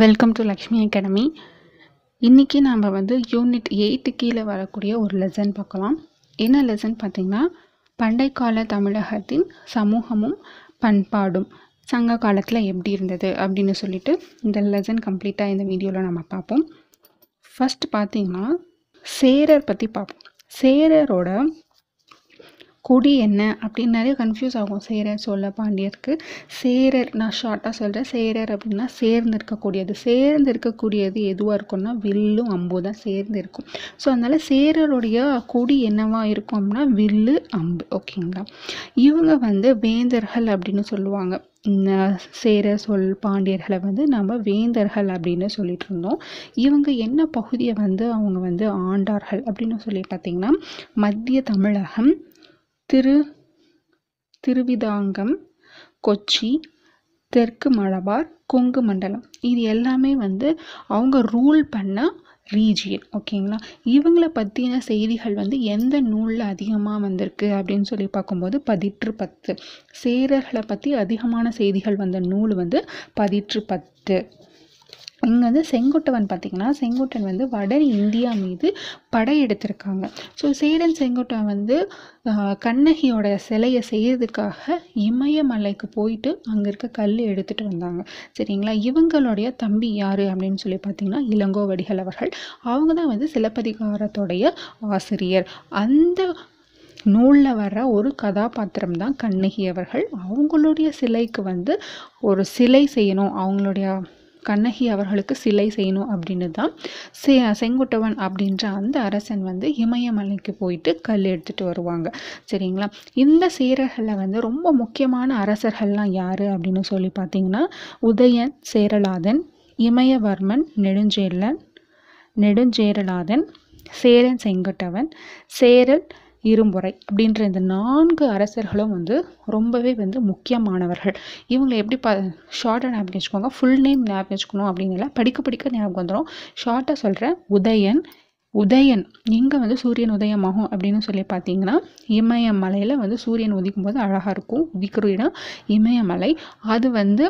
Welcome to Lakshmi academy இன்றைக்கி நாம் வந்து யூனிட் எயிட்டு கீழே வரக்கூடிய ஒரு லெசன் பார்க்கலாம். என்ன லெசன் பார்த்திங்கன்னா பண்டைக்கால தமிழகத்தின் சமூகமும் பண்பாடும் சங்க காலத்தில் எப்படி இருந்தது அப்படின்னு சொல்லிட்டு இந்த லெசன் கம்ப்ளீட்டாக இந்த வீடியோவில் நம்ம பார்ப்போம். ஃபஸ்ட் பார்த்திங்கன்னா சேரர் பற்றி பார்ப்போம். சேரரோட கொடி என்ன அப்படின்னு நிறைய கன்ஃபியூஸ் ஆகும். சேரர் சொல்ல பாண்டியருக்கு. சேரர் நான் ஷார்ட்டாக சொல்கிறேன் சேரர் அப்படின்னா சேர்ந்து இருக்கக்கூடியது சேர்ந்து இருக்கக்கூடியது எதுவாக இருக்கும்னா வில்லும் அம்பு தான் சேர்ந்து இருக்கும் ஸோ அதனால் சேரருடைய கொடி என்னவாக இருக்கும் அப்படின்னா வில்லு அம்பு. ஓகேங்களா இவங்க வந்து வேந்தர்கள் அப்படின்னு சொல்லுவாங்க. சேர சொல் பாண்டியர்களை வந்து நம்ம வேந்தர்கள் அப்படின்னு சொல்லிட்டு இருந்தோம். இவங்க என்ன பகுதியை வந்து அவங்க வந்து ஆண்டார்கள் அப்படின்னு சொல்லி பார்த்தீங்கன்னா மத்திய தமிழகம் திரு திருவிதாங்கம் கொச்சி தெற்கு மலபார் கொங்கு மண்டலம். இது எல்லாமே வந்து அவங்க ரூல் பண்ண ரீஜியன் ஓகேங்களா இவங்கள பற்றின செய்திகள் வந்து எந்த நூலில் அதிகமாக வந்திருக்கு அப்படின்னு சொல்லி பார்க்கும்போது பதிற்று பத்து. சேரர்களை பற்றி அதிகமான செய்திகள் வந்த நூல் வந்து பதிற்று பத்து. இங்கே வந்து செங்குட்டுவன் பார்த்திங்கன்னா செங்குட்டன் வந்து வட இந்தியா மீது படையெடுத்திருக்காங்க ஸோ சேரன் செங்குட்டன் வந்து கண்ணகியோட சிலையை செய்யறதுக்காக இமயமலைக்கு போயிட்டு அங்கே இருக்க கல் எடுத்துகிட்டு வந்தாங்க. சரிங்களா? இவங்களுடைய தம்பி யார் அப்படின்னு சொல்லி பார்த்தீங்கன்னா இளங்கோவடிகள் அவர்கள். அவங்க தான் வந்து சிலப்பதிகாரத்துடைய ஆசிரியர். அந்த நூலில் வர ஒரு கதாபாத்திரம் தான் கண்ணகி அவர்கள். அவங்களுடைய சிலைக்கு வந்து ஒரு சிலை செய்யணும். அவங்களுடைய கண்ணகி அவர்களுக்கு சிலை செய்யணும் அப்படின்னு தான் செ செங்குட்டவன் அப்படின்ற அந்த அரசன் வந்து இமயமலைக்கு போயிட்டு கல் எடுத்துகிட்டு வருவாங்க. சரிங்களா? இந்த சேரர்களில் வந்து ரொம்ப முக்கியமான அரசர்கள்லாம் யார் அப்படின்னு சொல்லி பார்த்தீங்கன்னா உதயன் சேரலாதன் இமயவர்மன் நெடுஞ்சேரலன் நெடுஞ்சேரலாதன் சேரன் செங்குட்டவன் சேரல் இரும்புரை அப்படின்ற இந்த நான்கு அரசர்களும் வந்து ரொம்பவே வந்து முக்கியமானவர்கள். இவங்களை எப்படி ப ஷார்ட்டாக ஞாபகம் வச்சுக்கோங்க. ஃபுல் நேம் ஞாபகம் வச்சுக்கணும் அப்படின்னு இல்லை. படிக்க படிக்க ஞாபகம் வந்துடும் ஷார்ட்டாக சொல்கிறேன் உதயன் உதயன் எங்கே வந்து சூரியன் உதயமாகும் அப்படின்னு சொல்லி பார்த்தீங்கன்னா இமயமலையில் வந்து சூரியன் உதிக்கும் போது அழகாக இருக்கும். உதிக்கிற இடம் இமயமலை. அது வந்து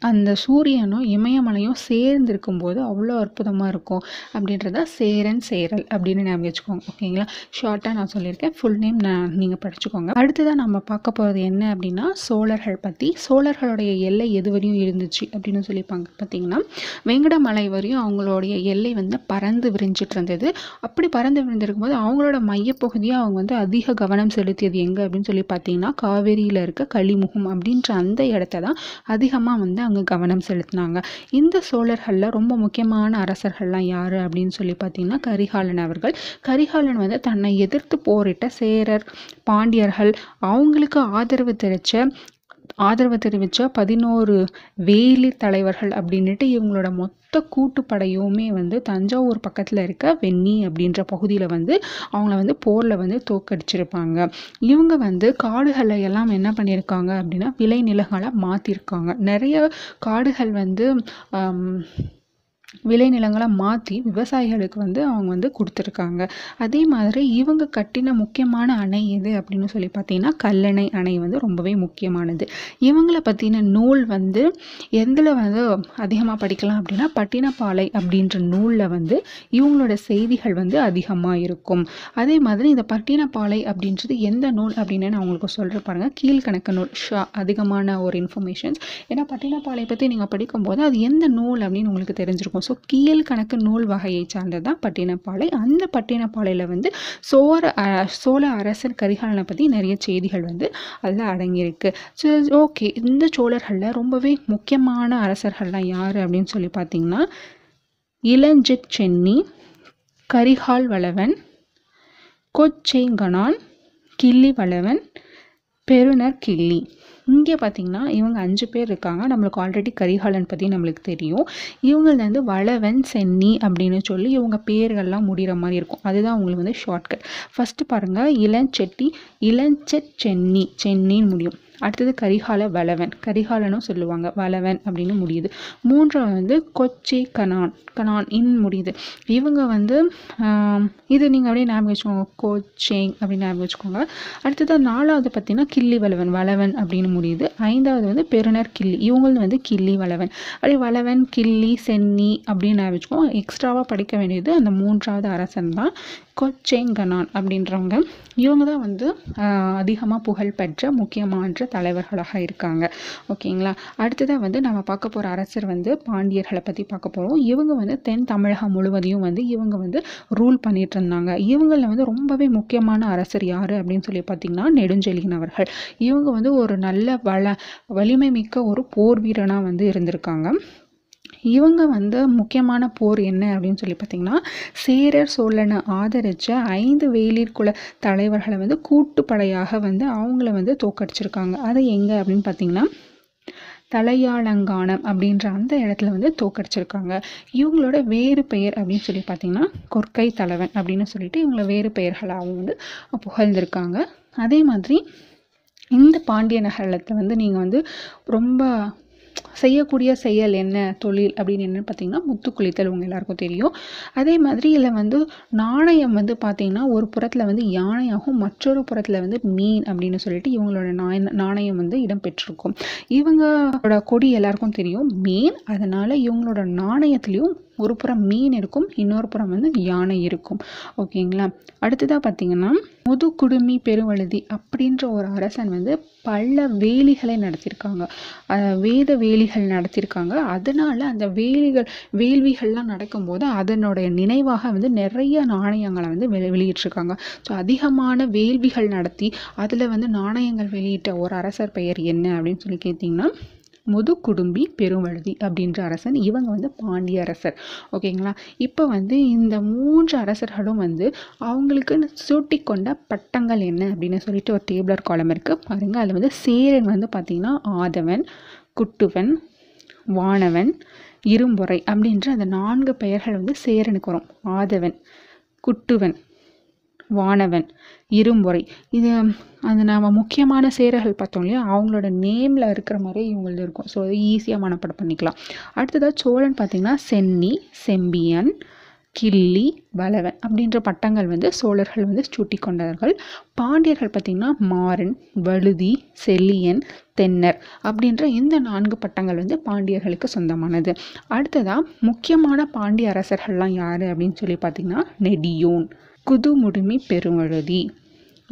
அந்த சூரியனும் இமயமலையும் சேர்ந்து இருக்கும்போது அவ்வளோ அற்புதமாக இருக்கும். அப்படின்றத சேரன் சேரல் அப்படின்னு ஞாபகம் வச்சுக்கோங்க. ஓகேங்களா? ஷார்ட்டாக நான் சொல்லியிருக்கேன். ஃபுல் நேம் நான் நீங்கள் படிச்சுக்கோங்க. அடுத்ததாக நம்ம பார்க்க போகிறது என்ன அப்படின்னா சோழர்கள் பற்றி சோழர்களுடைய எல்லை எது வரையும் இருந்துச்சு அப்படின்னு சொல்லிப்பாங்க பார்த்தீங்கன்னா வெங்கடமலை வரையும் அவங்களுடைய எல்லை வந்து பறந்து விரிஞ்சிட்டு இருந்தது. அப்படி பறந்து விரிந்திருக்கும் போது அவங்களோட மையப்பகுதியை அவங்க வந்து அதிக கவனம் செலுத்தியது எங்கே அப்படின்னு சொல்லி பார்த்தீங்கன்னா காவேரியில் இருக்க களிமுகம் அப்படின்ற அந்த இடத்த தான் அதிகமாக வந்து அங்கே கவனம் செலுத்தினாங்க. இந்த சோழர்களில் ரொம்ப முக்கியமான அரசர்கள்லாம் யார் அப்படின்னு சொல்லி பார்த்தீங்கன்னா கரிகாலன் அவர்கள். கரிகாலன் வந்து தன்னை எதிர்த்து போரிட்ட சேரர் பாண்டியர்கள். அவங்களுக்கு ஆதரவு தெரிச்ச ஆதரவு தெரிவித்த பதினோரு வேலி தலைவர்கள் அப்படின்ட்டு இவங்களோட மொத்த கூட்டுப்படையுமே வந்து தஞ்சாவூர் பக்கத்தில் இருக்க வெண்ணி அப்படின்ற பகுதியில் வந்து அவங்கள வந்து போரில் வந்து தோக்கடிச்சிருப்பாங்க இவங்க வந்து காடுகளை எல்லாம் என்ன பண்ணியிருக்காங்க அப்படின்னா விளைநிலங்களை மாற்றிருக்காங்க நிறைய காடுகள் வந்து விளைநிலங்களை மாற்றி விவசாயிகளுக்கு வந்து அவங்க வந்து கொடுத்துருக்காங்க. அதே மாதிரி இவங்க கட்டின முக்கியமான அணை எது அப்படின்னு சொல்லி பார்த்தீங்கன்னா கல்லணை அணை வந்து ரொம்பவே முக்கியமானது. இவங்களை பற்றின நூல் வந்து எந்தில் வந்து அதிகமாக படிக்கலாம் அப்படின்னா பட்டினப்பாலை அப்படின்ற நூலில் வந்து இவங்களோட செய்திகள் வந்து அதிகமாக இருக்கும். அதே மாதிரி இந்த பட்டினப்பாலை அப்படின்றது எந்த நூல் அப்படின்னு நான் உங்களுக்கு சொல்கிற பாருங்கள் கீழ்கணக்கு நூல் ஷா அதிகமான ஒரு இன்ஃபர்மேஷன்ஸ் ஏன்னா பட்டினப்பாலை பற்றி நீங்கள் படிக்கும்போது அது எந்த நூல் அப்படின்னு உங்களுக்கு தெரிஞ்சிருக்கும். ஸோ கீழ்கணக்கு நூல் வகையை சார்ந்தது தான் பட்டினப்பாலை. அந்த பட்டினப்பாலையில் வந்து சோழ சோழ அரசர் கரிகாலனை பற்றி நிறைய செய்திகள் வந்து அதில் அடங்கியிருக்கு. ஸோ ஓகே இந்த சோழர்களில் ரொம்பவே முக்கியமான அரசர்கள்லாம் யார் அப்படின்னு சொல்லி பார்த்தீங்கன்னா இளஞ்சித் சென்னி கரிகால் வளவன் கொச்சைங்கனான் கிள்ளி வளவன் பெருனர் கிள்ளி. இங்கே பார்த்திங்கன்னா இவங்க அஞ்சு பேர் இருக்காங்க. நம்மளுக்கு ஆல்ரெடி கரிகாலன் பற்றி நம்மளுக்கு தெரியும். இவங்கள்லேருந்து வளவன் சென்னி அப்படின்னு சொல்லி இவங்க பேர்கள்லாம் முடிகிற மாதிரி இருக்கும். அதுதான் அவங்களுக்கு வந்து ஷார்ட்கட் ஃபஸ்ட்டு பாருங்கள் இளஞ்செட்டி இளஞ்செட் சென்னி சென்னின்னு முடியும். அடுத்தது கரிகால வளவன். கரிகாலனும் சொல்லுவாங்க வளவன் அப்படின்னு முடியுது. மூன்றாவது வந்து கொச்சை கனான் கனான் இன் முடியுது. இவங்க வந்து இது நீங்கள் அப்படியே ஞாபகம் வச்சுக்கோங்க. கோச்சிங் அப்படின்னு ஞாபகம் வச்சுக்கோங்க. அடுத்தது நாலாவது பார்த்தீங்கன்னா கிள்ளி வளவன் வளவன் அப்படின்னு முடியுது. ஐந்தாவது வந்து பெருனர் கிள்ளி. இவங்களும் வந்து கிள்ளி வளவன். அப்படியே வளவன் கிள்ளி சென்னி அப்படின்னு ஞாபகம் வச்சுக்கோங்க. எக்ஸ்ட்ராவாக படிக்க வேண்டியது அந்த மூன்றாவது அரசன் தான் கொச்சேங்கனான் அப்படின்றவங்க. இவங்க தான் வந்து அதிகமாக புகழ்பெற்ற முக்கியமான தலைவர்களாக இருக்காங்க. ஓகேங்களா? அடுத்ததாக வந்து நம்ம பார்க்க போகிற அரசர் வந்து பாண்டியர்களை பற்றி பார்க்க போகிறோம் இவங்க வந்து தென் தமிழகம் முழுவதையும் வந்து இவங்க வந்து ரூல் பண்ணிட்டு இருந்தாங்க. இவங்களில் வந்து ரொம்பவே முக்கியமான அரசர் யார் அப்படின்னு சொல்லி பார்த்தீங்கன்னா நெடுஞ்செழியன் அவர்கள். இவங்க வந்து ஒரு நல்ல வள வலிமை மிக்க ஒரு போர் வீரனாக வந்து இருந்திருக்காங்க. இவங்க வந்து முக்கியமான போர் என்ன அப்படின்னு சொல்லி பார்த்தீங்கன்னா சேரர் சோழனை ஆதரித்த ஐந்து வேலிர் குல தலைவர்களை வந்து கூட்டுப்படையாக வந்து அவங்கள வந்து தோக்கடிச்சிருக்காங்க அது எங்கே அப்படின்னு பார்த்தீங்கன்னா தலையாளங்கானம் அப்படின்ற அந்த இடத்துல வந்து தோக்கடிச்சிருக்காங்க இவங்களோட வேறு பெயர் அப்படின்னு சொல்லி பார்த்தீங்கன்னா கொற்கை தலைவன் அப்படின்னு சொல்லிட்டு இவங்கள வேறு பெயர்களாகவும் வந்து புகழ்ந்திருக்காங்க. அதே மாதிரி இந்த பாண்டிய நகரத்தை வந்து நீங்கள் வந்து ரொம்ப செய்யக்கூடிய செயல் என்ன? தொழில் அப்படின்னு என்னன்னு பார்த்தீங்கன்னா முத்து குளித்தல் உங்கள் எல்லாருக்கும் தெரியும். அதே மாதிரி இதில் வந்து நாணயம் வந்து பார்த்தீங்கன்னா ஒரு புறத்தில் வந்து யானையாகவும் மற்றொரு புறத்தில் வந்து மீன் அப்படின்னு சொல்லிட்டு இவங்களோட நாய நாணயம் வந்து இடம்பெற்றிருக்கும். இவங்களோட கொடி எல்லாருக்கும் தெரியும். மீன் அதனால் இவங்களோட நாணயத்துலேயும் ஒரு புறம் மீன் இருக்கும் இன்னொரு புறம் வந்து யானை இருக்கும். ஓகேங்களா? அடுத்ததாக பார்த்தீங்கன்னா முதுகுடுமி பெருவழுதி அப்படின்ற ஒரு அரசன் வந்து பல வேலிகளை நடத்தியிருக்காங்க வேத வேலிகள் நடத்தியிருக்காங்க அதனால அந்த வேலிகள் வேள்விகள்லாம் நடக்கும்போது அதனுடைய நினைவாக வந்து நிறைய நாணயங்களை வந்து வெளி வெளியிட்டிருக்காங்க. ஸோ அதிகமான வேள்விகள் நடத்தி அதில் வந்து நாணயங்கள் வெளியிட்ட ஒரு அரசர் பெயர் என்ன அப்படின்னு சொல்லி கேட்டிங்கன்னா முதுகுடும்பி பெருவழுதி அப்படின்ற அரசன் இவங்க வந்து பாண்டிய அரசர். ஓகேங்களா? இப்போ வந்து இந்த மூன்று அரசர்களும் வந்து அவங்களுக்கு சூட்டிக்கொண்ட பட்டங்கள் என்ன அப்படின்னு சொல்லிட்டு ஒரு டேபிளர் காலம் இருக்குது பாருங்கள் அதில் வந்து சேரன் வந்து பார்த்திங்கன்னா ஆதவன் குட்டுவன் வானவன் இரும்பொறை அப்படின்ற அந்த நான்கு பெயர்கள் வந்து சேரனுக்கு வரும். ஆதவன் குட்டுவன் வானவன் இரும்பொறை. இது அந்த நம்ம முக்கியமான சேரர்கள் பார்த்தோம் இல்லையா? அவங்களோட நேமில் இருக்கிற மாதிரி இவங்களது இருக்கும். ஸோ அது ஈஸியாக மனப்பாடம் பண்ணிக்கலாம். அடுத்ததாக சோழன் பார்த்திங்கன்னா சென்னி செம்பியன் கிள்ளி வளவன் அப்படின்ற பட்டங்கள் வந்து சோழர்கள் வந்து சூட்டி கொண்டார்கள் பாண்டியர்கள் பார்த்திங்கன்னா மாறன் வழுதி செல்லியன் தென்னர் அப்படின்ற இந்த நான்கு பட்டங்கள் வந்து பாண்டியர்களுக்கு சொந்தமானது. அடுத்ததாக முக்கியமான பாண்டிய அரசர்கள்லாம் யார் அப்படின்னு சொல்லி பார்த்திங்கன்னா நெடியோன். குதுமுடுமி பெருமழுதி.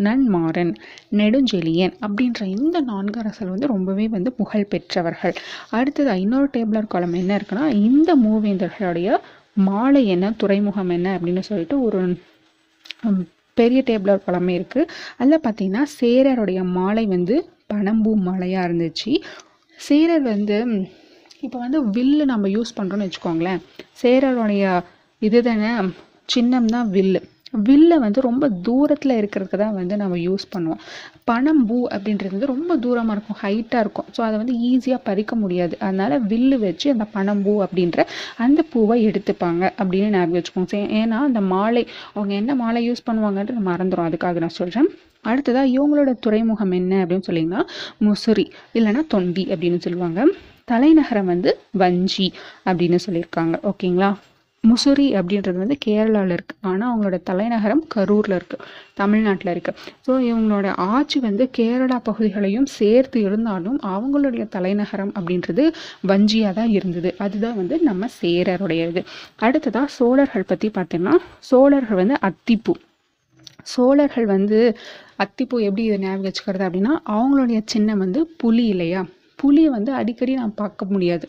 நன்மாறன் நெடுஞ்செழியன் அப்படின்ற இந்த நான்கு அரசர் வந்து ரொம்பவே வந்து புகழ் பெற்றவர்கள். அடுத்தது இன்னொரு டேபிளர் காலம் என்ன இருக்குன்னா இந்த மூவேந்தர்களுடைய மாலை என்ன துறைமுகம் என்ன அப்படின்னு சொல்லிட்டு ஒரு பெரிய டேபிளர் காலமே இருக்குது அதில் பார்த்தீங்கன்னா சேரருடைய மாலை வந்து பனம்பூ மாலையாக இருந்துச்சு. சேரர் வந்து இப்போ வந்து வில்லு நம்ம யூஸ் பண்ணுறோன்னு வச்சுக்கோங்களேன். சேரருடைய இது தானே சின்னம் தான் வில்லு. வில்லை வந்து ரொம்ப தூரத்தில் இருக்கிறதுக்கு தான் வந்து நம்ம யூஸ் பண்ணுவோம். பனம்பூ அப்படின்றது வந்து ரொம்ப தூரமாக இருக்கும் ஹைட்டாக இருக்கும். ஸோ அதை வந்து ஈஸியாக பறிக்க முடியாது. அதனால் வில்லு வச்சு அந்த பனம்பூ அப்படின்ற அந்த பூவை எடுத்துப்பாங்க அப்படின்னு ஞாபகம் வச்சுக்கோங்க. சே- ஏன்னா அந்த மாலை அவங்க என்ன மாலை யூஸ் பண்ணுவாங்கன்றது மறந்துடும் அதுக்காக நான் சொல்கிறேன் அடுத்ததாக இவங்களோட துறைமுகம் என்ன அப்படின்னு சொல்லிங்கன்னா முசிறி இல்லைன்னா தொண்டி அப்படின்னு சொல்லுவாங்க. தலைநகரம் வந்து வஞ்சி அப்படின்னு சொல்லியிருக்காங்க. ஓகேங்களா? முசிறி அப்படின்றது வந்து கேரளாவில் இருக்குது ஆனால் அவங்களோட தலைநகரம் கரூரில் இருக்குது தமிழ்நாட்டில் இருக்குது ஸோ இவங்களோட ஆட்சி வந்து கேரளா பகுதிகளையும் சேர்த்து இருந்தாலும் அவங்களுடைய தலைநகரம் அப்படின்றது வஞ்சியாக தான் இருந்தது. அதுதான் வந்து நம்ம சேரருடைய இது அடுத்ததாக சோழர்கள் பற்றி பார்த்தீங்கன்னா சோழர்கள் வந்து அத்திப்பூ. சோழர்கள் வந்து அத்திப்பூ எப்படி இதை ஞாபகம் வச்சுக்கிறது அப்படின்னா அவங்களுடைய சின்னம் வந்து புலி இல்லையா புலியை வந்து அடிக்கடி நான் பார்க்க முடியாது.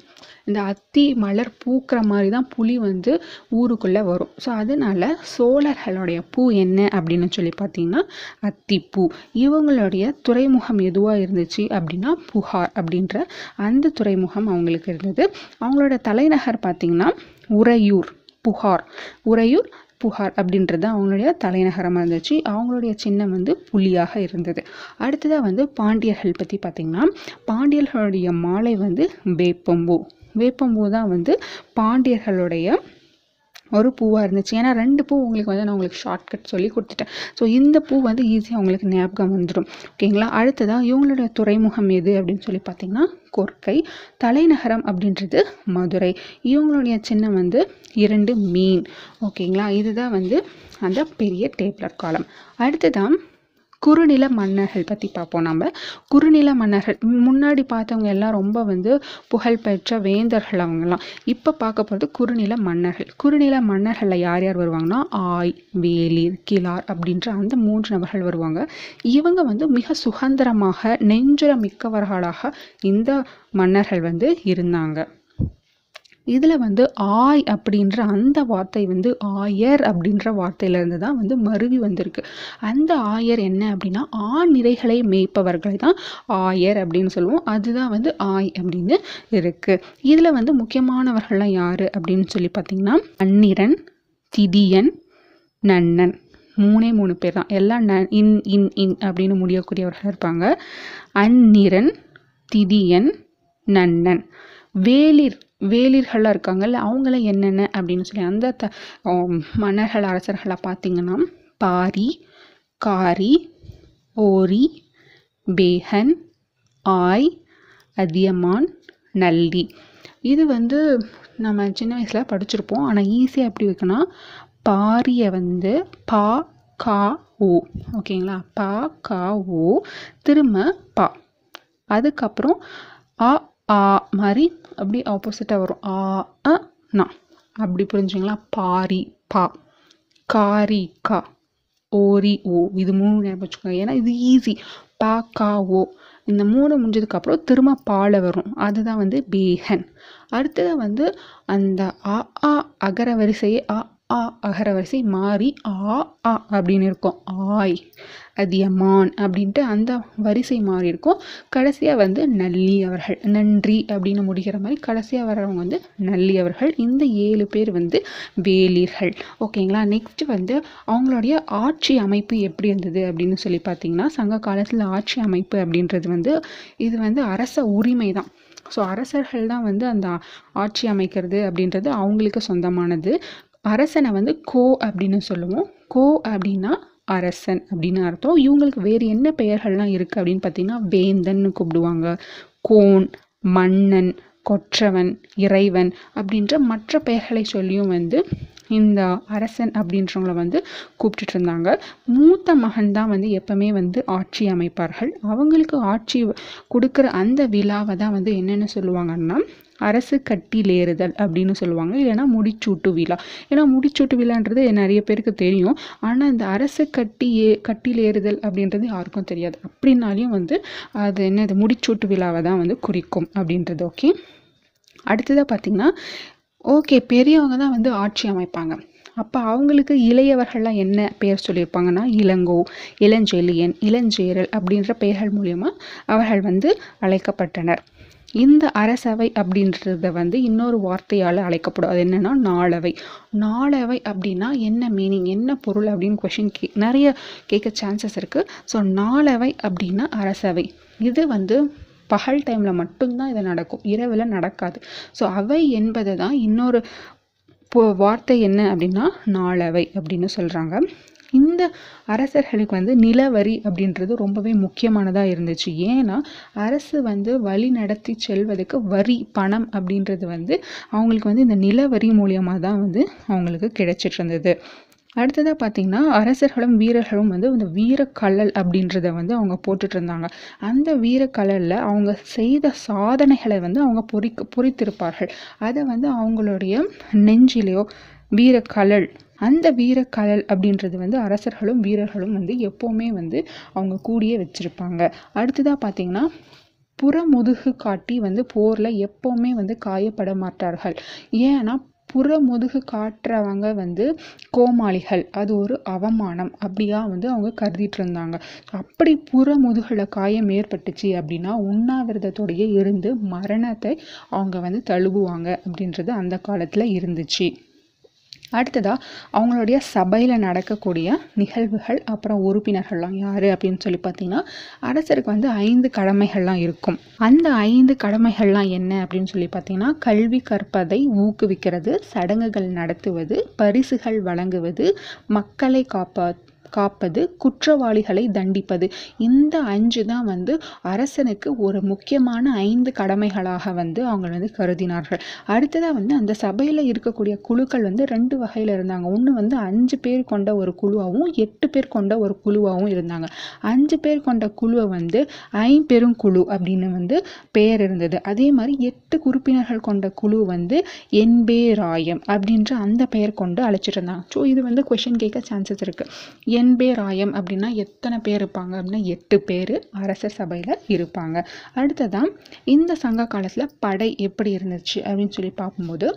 இந்த அத்தி மலர் பூக்கிற மாதிரி தான் புலி வந்து ஊருக்குள்ளே வரும். ஸோ அதனால சோழர்களுடைய பூ என்ன அப்படின்னு சொல்லி பார்த்தீங்கன்னா அத்திப்பூ. இவங்களுடைய துறைமுகம் எதுவாக இருந்துச்சு அப்படின்னா புகார் அப்படின்ற அந்த துறைமுகம் அவங்களுக்கு இருந்தது. அவங்களோட தலைநகர் பார்த்தீங்கன்னா உறையூர் புகார். உறையூர் புகார் அப்படின்றது அவங்களுடைய தலைநகரமாக இருந்துச்சு. அவங்களுடைய சின்னம் வந்து புலியாக இருந்தது. அடுத்ததாக வந்து பாண்டியர்கள் பற்றி பார்த்திங்கன்னா பாண்டியர்களுடைய மாலை வந்து வேப்பம்பூ. வேப்பம்பூ தான் வந்து பாண்டியர்களுடைய ஒரு பூவாக இருந்துச்சு. ஏன்னா ரெண்டு பூ உங்களுக்கு வந்து நான் உங்களுக்கு ஷார்ட்கட் சொல்லி கொடுத்துட்டேன். ஸோ இந்த பூ வந்து ஈஸியாக உங்களுக்கு ஞாபகம் வந்துடும் ஓகேங்களா? அடுத்ததாக இவங்களுடைய துறைமுகம் எது அப்படின்னு சொல்லி பார்த்தீங்கன்னா கொர்க்கை தலைநகரம் அப்படின்றது மதுரை. இவங்களுடைய சின்னம் வந்து இரண்டு மீன். ஓகேங்களா? இதுதான் வந்து அந்த பெரிய டேப்லர் காலம். அடுத்ததான் குறுநில மன்னர்கள் பற்றி பார்ப்போம் நம்ம. குறுநில மன்னர்கள் முன்னாடி பார்த்தவங்க எல்லாம் ரொம்ப வந்து புகழ்பெற்ற வேந்தர்கள் அவங்கெல்லாம். இப்போ பார்க்க போகிறது குறுநில மன்னர்கள். குறுநில மன்னர்களில் யார் யார் வருவாங்கன்னா ஆய் வேலிர் கிளார் அப்படின்ற அந்த மூன்று நபர்கள் வருவாங்க. இவங்க வந்து மிக சுதந்திரமாக நெஞ்சுர மிக்கவர்களாக இந்த மன்னர்கள் வந்து இருந்தாங்க. இதில் வந்து ஆய் அப்படின்ற அந்த வார்த்தை வந்து ஆயர் அப்படின்ற வார்த்தையிலேருந்து தான் வந்து மருவி வந்திருக்கு. அந்த ஆயர் என்ன அப்படின்னா ஆண் நிறைகளை மேய்ப்பவர்களை தான் ஆயர் அப்படின்னு சொல்லுவோம். அதுதான் வந்து ஆய் அப்படின்னு இருக்குது இதில் வந்து முக்கியமானவர்கள்லாம் யார் அப்படின்னு சொல்லி பார்த்தீங்கன்னா அந்நிரன் திதியன் நன்னன். மூணே மூணு பேர் தான். எல்லாம் ந இன் இன் இன் அப்படின்னு முடியக்கூடியவர்கள் இருப்பாங்க. அந்நிரன் திதியன் நன்னன். வேளிர் வேளிர்களாக இருக்காங்கல்ல அவங்களாம் என்னென்ன அப்படின்னு சொல்லி அந்த த மன்னர்கள் அரசர்களை பார்த்தீங்கன்னா பாரி காரி ஓரி பேகன் ஆய் அதியமான் நல்லி. இது வந்து நம்ம சின்ன வயசில் படிச்சிருப்போம். ஆனால் ஈஸியாக எப்படி வைக்கணும் பாரியை வந்து பா கா ஓ ஓகேங்களா? பா கா ஓ திரும்ப பா. அதுக்கப்புறம் ஆ ஆ மாதிரி அப்படி ஆப்போசிட்டாக வரும். ஆ அ நா. அப்படி புரிஞ்சுங்களா? பாரி பா. காரி கா. ஓரி ஓ. இது மூணு ஞாபகம் வச்சுக்கோங்க. ஏன்னா இது ஈஸி பா கா ஓ. இந்த மூணு முடிஞ்சதுக்கப்புறம் திரும்ப பால வரும். அதுதான் வந்து பேகன் அடுத்தது வந்து அந்த ஆ ஆ அகர வரிசையை ஆ ஆ அகர வரிசை மாறி ஆ ஆ அப்படின்னு இருக்கும். ஆய் அதியமான் அப்படின்ட்டு அந்த வரிசை மாறி இருக்கும். கடைசியாக வந்து நல்லி அவர்கள் நன்றி அப்படின்னு முடிகிற மாதிரி கடைசியாக வர்றவங்க வந்து நல்லி அவர்கள். இந்த ஏழு பேர் வந்து வேலீர்கள். ஓகேங்களா? நெக்ஸ்ட் வந்து அவங்களுடைய ஆட்சி அமைப்பு எப்படி இருந்தது அப்படின்னு சொல்லி பார்த்தீங்கன்னா சங்க காலத்தில் ஆட்சி அமைப்பு அப்படின்றது வந்து இது வந்து அரச உரிமை தான். ஸோ அரசர்கள் தான் வந்து அந்த ஆட்சி அமைக்கிறது அப்படின்றது அவங்களுக்கு சொந்தமானது. அரசனை வந்து கோ அப்படின்னு சொல்லுவோம். கோ அப்படின்னா அரசன் அப்படின்னு அர்த்தம். இவங்களுக்கு வேறு என்ன பெயர்கள்லாம் இருக்குது அப்படின்னு பார்த்தீங்கன்னா வேந்தன்னு கூப்பிடுவாங்க. கோன் மன்னன் கொற்றவன் இறைவன் அப்படின்ற மற்ற பெயர்களை சொல்லியும் வந்து இந்த அரசன் அப்படின்றவங்கள வந்து கூப்பிட்டுட்டு இருந்தாங்க. மூத்த மகன் தான் வந்து எப்பவுமே வந்து ஆட்சி அமைப்பார்கள். அவங்களுக்கு ஆட்சி கொடுக்குற அந்த விழாவை தான் வந்து என்னென்னு சொல்லுவாங்கன்னா அரசு கட்டிலேறுதல் அப்படின்னு சொல்லுவாங்க. இல்லைன்னா முடிச்சூட்டு விழா. ஏன்னா முடிச்சூட்டு விழான்றது நிறைய பேருக்கு தெரியும். ஆனால் இந்த அரசு கட்டி ஏ கட்டிலேறுதல் அப்படின்றது யாருக்கும் தெரியாது. அப்படின்னாலையும் வந்து அது என்னது? முடிச்சூட்டு விழாவை தான் வந்து குறிக்கும் அப்படின்றது ஓகே அடுத்ததாக பார்த்தீங்கன்னா ஓகே பெரியவங்க தான் வந்து ஆட்சி அமைப்பாங்க. அப்போ அவங்களுக்கு இளையவர்கள்லாம் என்ன பெயர் சொல்லியிருப்பாங்கன்னா இளங்கோ இளஞ்செழியன் இளஞ்சேரல் அப்படின்ற பெயர்கள் மூலயமா அவர்கள் வந்து அழைக்கப்பட்டனர். இந்த அரசவை அப்படின்றத வந்து இன்னொரு வார்த்தையால் அழைக்கப்படும். அது என்னென்னா நாளவை. நாளவை அப்படின்னா என்ன மீனிங் என்ன பொருள் அப்படின்னு கொஷின் கே நிறைய கேட்க சான்சஸ் இருக்குது ஸோ நாளவை அப்படின்னா அரசவை. இது வந்து பகல் டைமில் மட்டும்தான் இது நடக்கும். இரவில் நடக்காது. ஸோ அவை என்பது தான் இன்னொரு இப்போ வார்த்தை என்ன அப்படின்னா நாளவை அப்படின்னு சொல்கிறாங்க இந்த அரசர்களுக்கு வந்து நிலவரி அப்படின்றது ரொம்பவே முக்கியமானதாக இருந்துச்சு. ஏன்னா அரசு வந்து வழி நடத்தி செல்வதற்கு வரி பணம் அப்படின்றது வந்து அவங்களுக்கு வந்து இந்த நிலவரி மூலியமாக தான் வந்து அவங்களுக்கு கிடைச்சிட்டு இருந்தது. அடுத்ததாக பார்த்தீங்கன்னா அரசர்களும் வீரர்களும் வந்து இந்த வீரக்கல்லல் அப்படின்றத வந்து அவங்க போட்டுட்டு இருந்தாங்க. அந்த வீரக்கல்லலில் அவங்க செய்த சாதனைகளை வந்து அவங்க பொறிக்க பொறித்திருப்பார்கள். அதை வந்து அவங்களுடைய நெஞ்சிலேயோ வீரக்கலல் அந்த வீரக்கலல் அப்படின்றது வந்து அரசர்களும் வீரர்களும் வந்து எப்போவுமே வந்து அவங்க கூடியே வச்சுருப்பாங்க. அடுத்ததாக பார்த்தீங்கன்னா புறமுதுகு காட்டி வந்து போரில் எப்போவுமே வந்து காயப்பட மாட்டார்கள். ஏன்னா புறமுதுகு காட்டுறவங்க வந்து கோமாளிகள். அது ஒரு அவமானம். அப்படியா வந்து அவங்க கருதிட்டு இருந்தாங்க. அப்படி புறமுதுகில் காயம் ஏற்பட்டுச்சு அப்படின்னா உண்ணாவிரதத்தோடையே இருந்து மரணத்தை அவங்க வந்து தழுவுவாங்க அப்படின்றது அந்த காலத்தில் இருந்துச்சு. அடுத்ததாக அவங்களுடைய சபையில் நடக்கக்கூடிய நிகழ்வுகள் அப்புறம் உறுப்பினர்கள்லாம் யார் அப்படின்னு சொல்லி பார்த்தீங்கன்னா அரசருக்கு வந்து ஐந்து கடமைகள்லாம் இருக்கும். அந்த ஐந்து கடமைகள்லாம் என்ன அப்படின்னு சொல்லி பார்த்தீங்கன்னா கல்வி கற்பதை ஊக்குவிக்கிறது சடங்குகள் நடத்துவது பரிசுகள் வழங்குவது மக்களை காப்பா காப்பது குற்றவாளிகளை தண்டிப்பது. இந்த அஞ்சு தான் வந்து அரசனுக்கு ஒரு முக்கியமான ஐந்து கடமைகளாக வந்து அவங்க வந்து கருதினார்கள். அடுத்ததாக வந்து அந்த சபையில் இருக்கக்கூடிய குழுக்கள் வந்து ரெண்டு வகையில் இருந்தாங்க. ஒன்று வந்து அஞ்சு பேர் கொண்ட ஒரு குழுவாகவும் எட்டு பேர் கொண்ட ஒரு குழுவாகவும் இருந்தாங்க. அஞ்சு பேர் கொண்ட குழுவை வந்து ஐம்பெருங்குழு அப்படின்னு வந்து பெயர் இருந்தது. அதே மாதிரி எட்டு உறுப்பினர்கள் கொண்ட குழு வந்து என்பேராயம் அப்படின்ற அந்த பெயர் கொண்டு அழைச்சிட்டு இருந்தாங்க. ஸோ இது வந்து கொஷின் கேட்க சான்சஸ் இருக்குது என்பேராயம் அப்படின்னா எத்தனை பேர் இருப்பாங்க அப்படின்னா எட்டு பேர் அரச சபையில் இருப்பாங்க. அடுத்ததான் இந்த சங்க காலத்தில் படை எப்படி இருந்துச்சு அப்படின்னு சொல்லி பார்க்கும்போது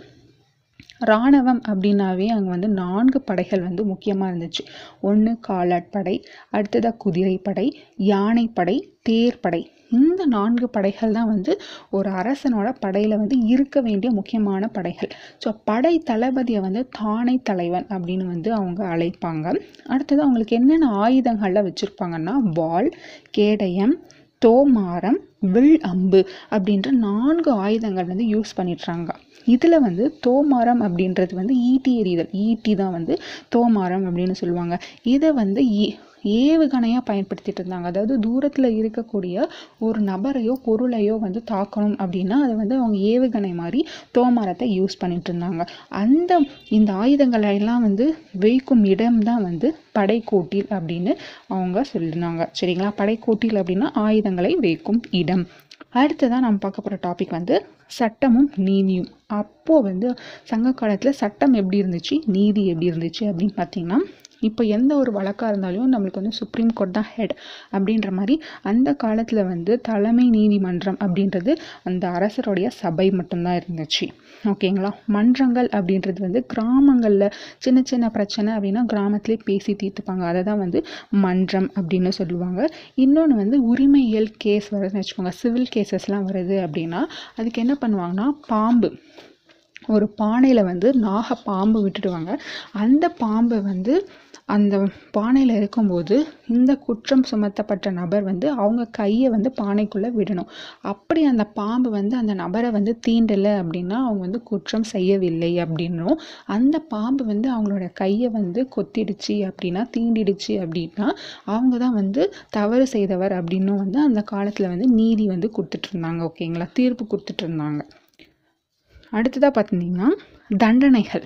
இராணுவம் அப்படின்னாவே அங்கே வந்து நான்கு படைகள் வந்து முக்கியமாக இருந்துச்சு. ஒன்று காலாட்படை அடுத்ததாக குதிரைப்படை யானைப்படை தேர்ப்படை. இந்த நான்கு படைகள் தான் வந்து ஒரு அரசனோட படையில் வந்து இருக்க வேண்டிய முக்கியமான படைகள். ஸோ படை தளபதியை வந்து தானை தலைவன் அப்படின்னு வந்து அவங்க அழைப்பாங்க. அடுத்தது அவங்களுக்கு என்னென்ன ஆயுதங்கள்லாம் வச்சுருப்பாங்கன்னா வாள் கேடயம் தோமாரம் வில் அம்பு அப்படின்ற நான்கு ஆயுதங்கள் வந்து யூஸ் பண்ணிடுறாங்க இதில் வந்து தோமாரம் அப்படின்றது வந்து ஈட்டி எறிதல். ஈட்டி தான் வந்து தோமாரம் அப்படின்னு சொல்லுவாங்க. இதை வந்து ஏவுகணையாக பயன்படுத்திட்டு இருந்தாங்க. அதாவது தூரத்தில் இருக்கக்கூடிய ஒரு நபரையோ பொருளையோ வந்து தாக்கணும் அப்படின்னா அதை வந்து அவங்க ஏவுகணை மாதிரி தோமரத்தை யூஸ் பண்ணிட்டு இருந்தாங்க. அந்த இந்த ஆயுதங்களை எல்லாம் வந்து வைக்கும் இடம் தான் வந்து படைக்கோட்டில் அப்படின்னு அவங்க சொல்லியிருந்தாங்க சரிங்களா? படைக்கோட்டில் அப்படின்னா ஆயுதங்களை வைக்கும் இடம். அடுத்ததான் நம்ம பார்க்க போகிற டாபிக் வந்து சட்டமும் நீதியும். அப்போது வந்து சங்க காலத்தில் சட்டம் எப்படி இருந்துச்சு? நீதி எப்படி இருந்துச்சு அப்படின்னு பார்த்தீங்கன்னா இப்போ எந்த ஒரு வழக்காக இருந்தாலும் நம்மளுக்கு வந்து சுப்ரீம் கோர்ட் தான் ஹெட் அப்படின்ற மாதிரி அந்த காலத்தில் வந்து தலைமை நீதிமன்றம் அப்படின்றது அந்த அரசருடைய சபை மட்டும்தான் இருந்துச்சு. ஓகேங்களா மன்றங்கள் அப்படின்றது வந்து கிராமங்களில் சின்ன சின்ன பிரச்சனை அப்படின்னா கிராமத்திலே பேசி தீர்த்துப்பாங்க. அதை தான் வந்து மன்றம் அப்படின்னு சொல்லுவாங்க. இன்னொன்று வந்து உரிமையியல் கேஸ் வருதுன்னு வச்சுக்கோங்க. சிவில் கேசஸ்லாம் வருது அப்படின்னா அதுக்கு என்ன பண்ணுவாங்கன்னா பாம்பு. ஒரு பானையில் வந்து நாக பாம்பு விட்டுடுவாங்க. அந்த பாம்பை வந்து அந்த பானையில் இருக்கும்போது இந்த குற்றம் சுமத்தப்பட்ட நபர் வந்து அவங்க கையை வந்து பானைக்குள்ளே விடணும். அப்படி அந்த பாம்பு வந்து அந்த நபரை வந்து தீண்டலை அப்படின்னா அவங்க வந்து குற்றம் செய்யவில்லை அப்படின்னும். அந்த பாம்பு வந்து அவங்களோட கையை வந்து கொத்திடுச்சு அப்படின்னா தீண்டிடுச்சு அப்படின்னா அவங்க தான் வந்து தவறு செய்தவர் அப்படின்னும் வந்து அந்த காலத்தில் வந்து நீதி வந்து கொடுத்துட்ருந்தாங்க ஓகேங்களா? தீர்ப்பு கொடுத்துட்ருந்தாங்க அடுத்ததாக பார்த்தீங்கன்னா தண்டனைகள்.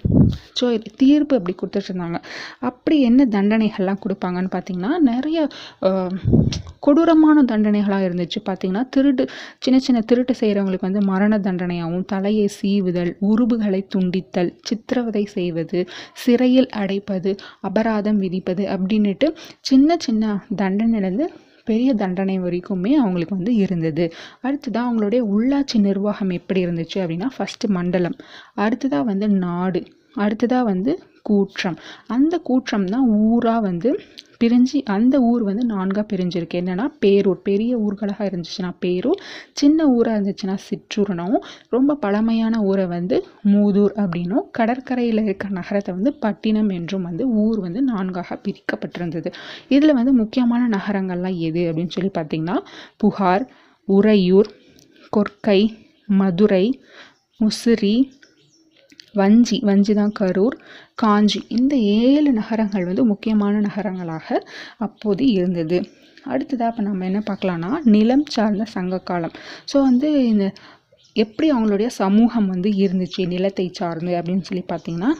ஸோ தீர்ப்பு அப்படி கொடுத்துட்ருந்தாங்க? அப்படி என்ன தண்டனைகள்லாம் கொடுப்பாங்கன்னு பார்த்தீங்கன்னா நிறைய கொடூரமான தண்டனைகளாக இருந்துச்சு. பார்த்தீங்கன்னா திருட்டு சின்ன சின்ன திருட்டு செய்கிறவங்களுக்கு வந்து மரண தண்டனையாகவும் தலையை சீவுதல் உருபுகளை துண்டித்தல் சித்திரவதை செய்வது சிறையில் அடைப்பது அபராதம் விதிப்பது அப்படின்னுட்டு சின்ன சின்ன தண்டனையிலேருந்து பெரிய தண்டனை வரைக்குமே அவங்களுக்கு வந்து இருந்தது. அடுத்ததாக அவங்களுடைய உள்ளாட்சி நிர்வாகம் எப்படி இருந்துச்சு அப்படின்னா ஃபஸ்ட்டு மண்டலம் அடுத்ததாக வந்து நாடு அடுத்ததாக வந்து கூற்றம். அந்த கூற்றம் தான் ஊராக வந்து பிரிஞ்சு அந்த ஊர் வந்து நான்காக பிரிஞ்சிருக்கு. என்னென்னா பேரூர். பெரிய ஊர்களாக இருந்துச்சுன்னா பேரூர் சின்ன ஊராக இருந்துச்சுன்னா சிற்றூர்னும். ரொம்ப பழமையான ஊரை வந்து மூதூர் அப்படின்னும். கடற்கரையில் இருக்க நகரத்தை வந்து பட்டினம் என்றும் வந்து ஊர் வந்து நான்காக பிரிக்கப்பட்டிருந்தது. இதில் வந்து முக்கியமான நகரங்கள்லாம் எது அப்படின்னு சொல்லி பார்த்தீங்கன்னா புகார் உறையூர் கொற்கை மதுரை முசிறி வஞ்சி வஞ்சி தான் கரூர் காஞ்சி. இந்த ஏழு நகரங்கள் வந்து முக்கியமான நகரங்களாக அப்போது இருந்தது. அடுத்ததாக இப்போ நம்ம என்ன பார்க்கலான்னா நிலம் சார்ந்த சங்க காலம் ஸோ வந்து இந்த எப்படி அவங்களுடைய சமூகம் வந்து இருந்துச்சு நிலத்தை சார்ந்து அப்படின்னு சொல்லி பார்த்தீங்கன்னா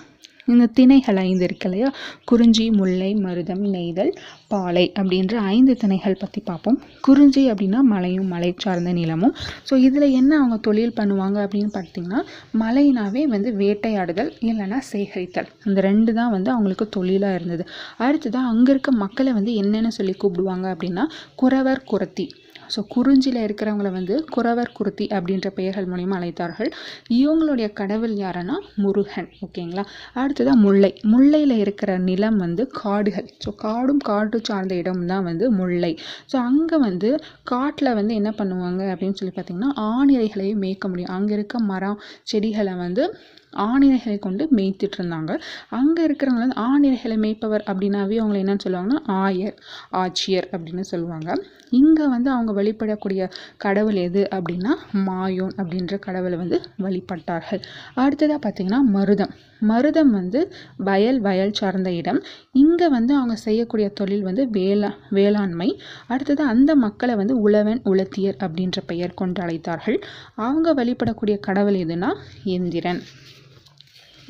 இந்த திணைகள் ஐந்து இருக்கு இல்லையா? குறிஞ்சி முல்லை மருதம் நெய்தல் பாலை அப்படின்ற ஐந்து திணைகள் பற்றி பார்ப்போம். குறிஞ்சி அப்படின்னா மலையும் மலை சார்ந்த நிலமும். ஸோ இதில் என்ன அவங்க தொழில் பண்ணுவாங்க அப்படின்னு பார்த்தீங்கன்னா மலைனாவே வந்து வேட்டையாடுதல் இல்லைன்னா சேகரித்தல். இந்த ரெண்டு தான் வந்து அவங்களுக்கு தொழிலாக இருந்தது. அடுத்ததான் அங்கே இருக்க மக்களை வந்து என்னென்னு சொல்லி கூப்பிடுவாங்க அப்படின்னா குறவர் குரத்தி ஸோ குறிஞ்சியில் இருக்கிறவங்கள வந்து குறவர் குருத்தி அப்படின்ற பெயர்கள் மூலிமா அழைத்தார்கள். இவங்களுடைய கடவுள் யாருன்னா முருகன் ஓகேங்களா? அடுத்ததாக முல்லை. முல்லையில் இருக்கிற நிலம் வந்து காடுகள். ஸோ காடும் காடு சார்ந்த இடம் தான் வந்து முல்லை. ஸோ அங்கே வந்து காட்டில் வந்து என்ன பண்ணுவாங்க அப்படின்னு சொல்லி பார்த்தீங்கன்னா ஆணிரைகளையும் மேய்க்க முடியும். அங்கே இருக்க மரம் செடிகளை வந்து ஆணிரைகளை கொண்டு மேய்த்துட்டு இருந்தாங்க அங்கே இருக்கிறவங்க வந்து ஆணிரைகளை மேய்ப்பவர் அப்படின்னாவே அவங்களை என்னன்னு சொல்லுவாங்கன்னா ஆயர் ஆட்சியர் அப்படின்னு சொல்லுவாங்க. இங்கே வந்து அவங்க வழிபடக்கூடிய கடவுள் எது அப்படின்னா மாயோன் அப்படின்ற கடவுளை வந்து வழிபட்டார்கள். அடுத்ததாக பார்த்தீங்கன்னா மருதம். மருதம் வந்து வயல் வயல் சார்ந்த இடம். இங்கே வந்து அவங்க செய்யக்கூடிய தொழில் வந்து வேளா வேளாண்மை. அடுத்தது அந்த மக்களை வந்து உழவன் உலத்தியர் அப்படின்ற பெயர் கொண்டு அழைத்தார்கள். அவங்க வழிபடக்கூடிய கடவுள் எதுனா எந்திரன்.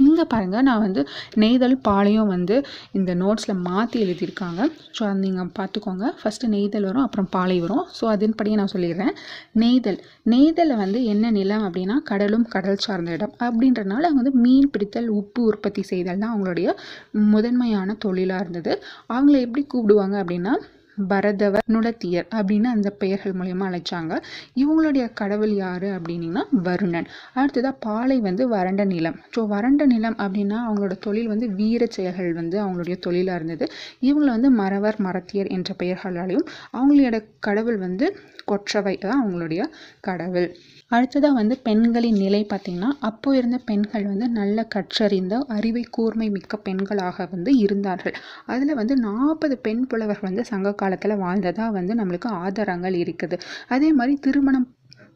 இங்கே பாருங்கள் நான் வந்து நெய்தல் பாலையும் வந்து இந்த நோட்ஸில் மாற்றி எழுதியிருக்காங்க. ஸோ அது நீங்கள் பார்த்துக்கோங்க ஃபஸ்ட்டு நெய்தல் வரும் அப்புறம் பாலை வரும். ஸோ அதன்படியே நான் சொல்லிடுறேன். நெய்தல். நெய்தலில் வந்து என்ன நிலம் அப்படின்னா கடலும் கடல் சார்ந்த இடம். அப்படின்றனால அவங்க வந்து மீன் பிடித்தல் உப்பு உற்பத்தி செய்தல் தான் அவங்களுடைய முதன்மையான தொழிலாக இருந்தது. அவங்கள எப்படி கூப்பிடுவாங்க அப்படின்னா பரதவர் நுடத்தியர் அப்படின்னு அந்த பெயர்கள் மூலயமா அழைச்சாங்க. இவங்களுடைய கடவுள் யார் அப்படின்னீங்கன்னா வருணன். அடுத்ததாக பாலை வந்து வறண்ட நிலம். ஸோ வறண்ட நிலம் அப்படின்னா அவங்களோட தொழில் வந்து வீர செயல்கள் வந்து அவங்களுடைய தொழிலாக இருந்தது. இவங்களை வந்து மறவர் மரத்தியர் என்ற பெயர்களாலையும் அவங்களோட கடவுள் வந்து கொற்றவை தான் அவங்களுடைய கடவுள். அடுத்ததாக வந்து பெண்களின் நிலை பார்த்திங்கன்னா அப்போ இருந்த பெண்கள் வந்து நல்ல கற்றறிந்த அறிவை கூர்மை மிக்க பெண்களாக வந்து இருந்தார்கள். அதில் வந்து நாற்பது பெண் புலவர்கள் வந்து சங்க காலத்தில் வாழ்ந்ததாக வந்து நம்மளுக்கு ஆதாரங்கள் இருக்குது. அதே மாதிரி திருமணம்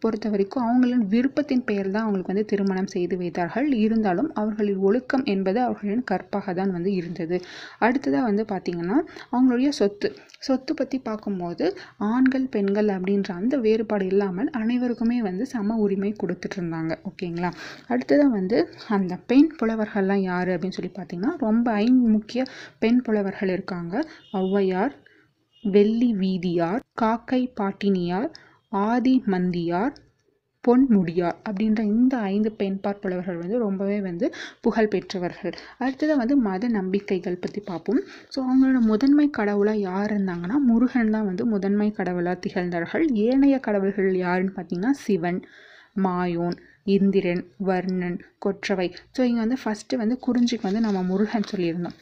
பொறுத்த வரைக்கும் அவங்களின் விருப்பத்தின் பெயர் தான் அவங்களுக்கு வந்து திருமணம் செய்து வைத்தார்கள். இருந்தாலும் அவர்களின் ஒழுக்கம் என்பது அவர்களின் கற்பாக தான் வந்து இருந்தது. அடுத்ததாக வந்து பார்த்திங்கன்னா அவங்களுடைய சொத்து. சொத்து பற்றி பார்க்கும்போது ஆண்கள் பெண்கள் அப்படின்ற அந்த வேறுபாடு இல்லாமல் அனைவருக்குமே வந்து சம உரிமை கொடுத்துட்டு இருந்தாங்க ஓகேங்களா? அடுத்ததாக வந்து அந்த பெண் புலவர்கள்லாம் யார் அப்படின்னு சொல்லி பார்த்தீங்கன்னா ரொம்ப ஐந்து முக்கிய பெண் புலவர்கள் இருக்காங்க. ஔவையார் வெள்ளி வீதியார் காக்கை பாட்டினியார் ஆதி மந்தியார் பொன்முடியார் அப்படின்ற இந்த ஐந்து பெண்பார் புலவர்கள் வந்து ரொம்பவே வந்து புகழ் பெற்றவர்கள். அடுத்தது வந்து மத நம்பிக்கைகள் பற்றி பார்ப்போம். ஸோ அவங்களோட முதன்மை கடவுளாக யார் இருந்தாங்கன்னா முருகன் தான் வந்து முதன்மை கடவுளாக திகழ்ந்தார்கள் ஏனைய கடவுள்கள் யாருன்னு பார்த்தீங்கன்னா சிவன் மாயோன் இந்திரன் வர்ணன் கொற்றவை. ஸோ இங்கே வந்து ஃபஸ்ட்டு வந்து குறிஞ்சிக்கு வந்து நம்ம முருகன் சொல்லியிருந்தோம்.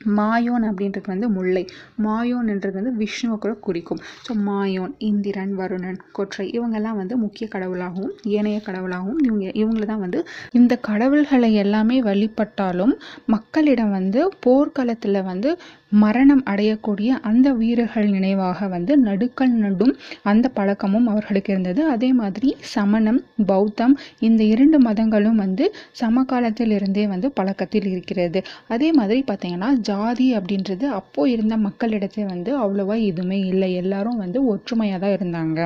மாயோன் அப்படின்றது வந்து முல்லை. மாயோன்ன்றது வந்து விஷ்ணுவை கூட குறிக்கும். ஸோ மாயோன் இந்திரன் வருணன் கொற்றை இவங்கெல்லாம் வந்து முக்கிய கடவுளாகவும் ஏனைய கடவுளாகவும் இவங்க இவங்கள தான் வந்து இந்த கடவுள்களை எல்லாமே வழிபட்டாலும் மக்களிடம் வந்து போர்க்களத்தில் வந்து மரணம் அடையக்கூடிய அந்த வீரர்கள் நினைவாக வந்து நடுக்கல் நடும் அந்த பழக்கமும் அவர்களுக்கு இருந்தது. அதே மாதிரி சமணம் பௌத்தம் இந்த இரண்டு மதங்களும் வந்து சமகாலத்தில் இருந்தே வந்து பழக்கத்தில் இருக்கிறது. அதே மாதிரி பார்த்தீங்கன்னா ஜாதி அப்படின்றது அப்போது இருந்த மக்களிடத்தே வந்து அவ்வளோவா எதுவுமே இல்லை. எல்லாரும் வந்து ஒற்றுமையாக தான் இருந்தாங்க.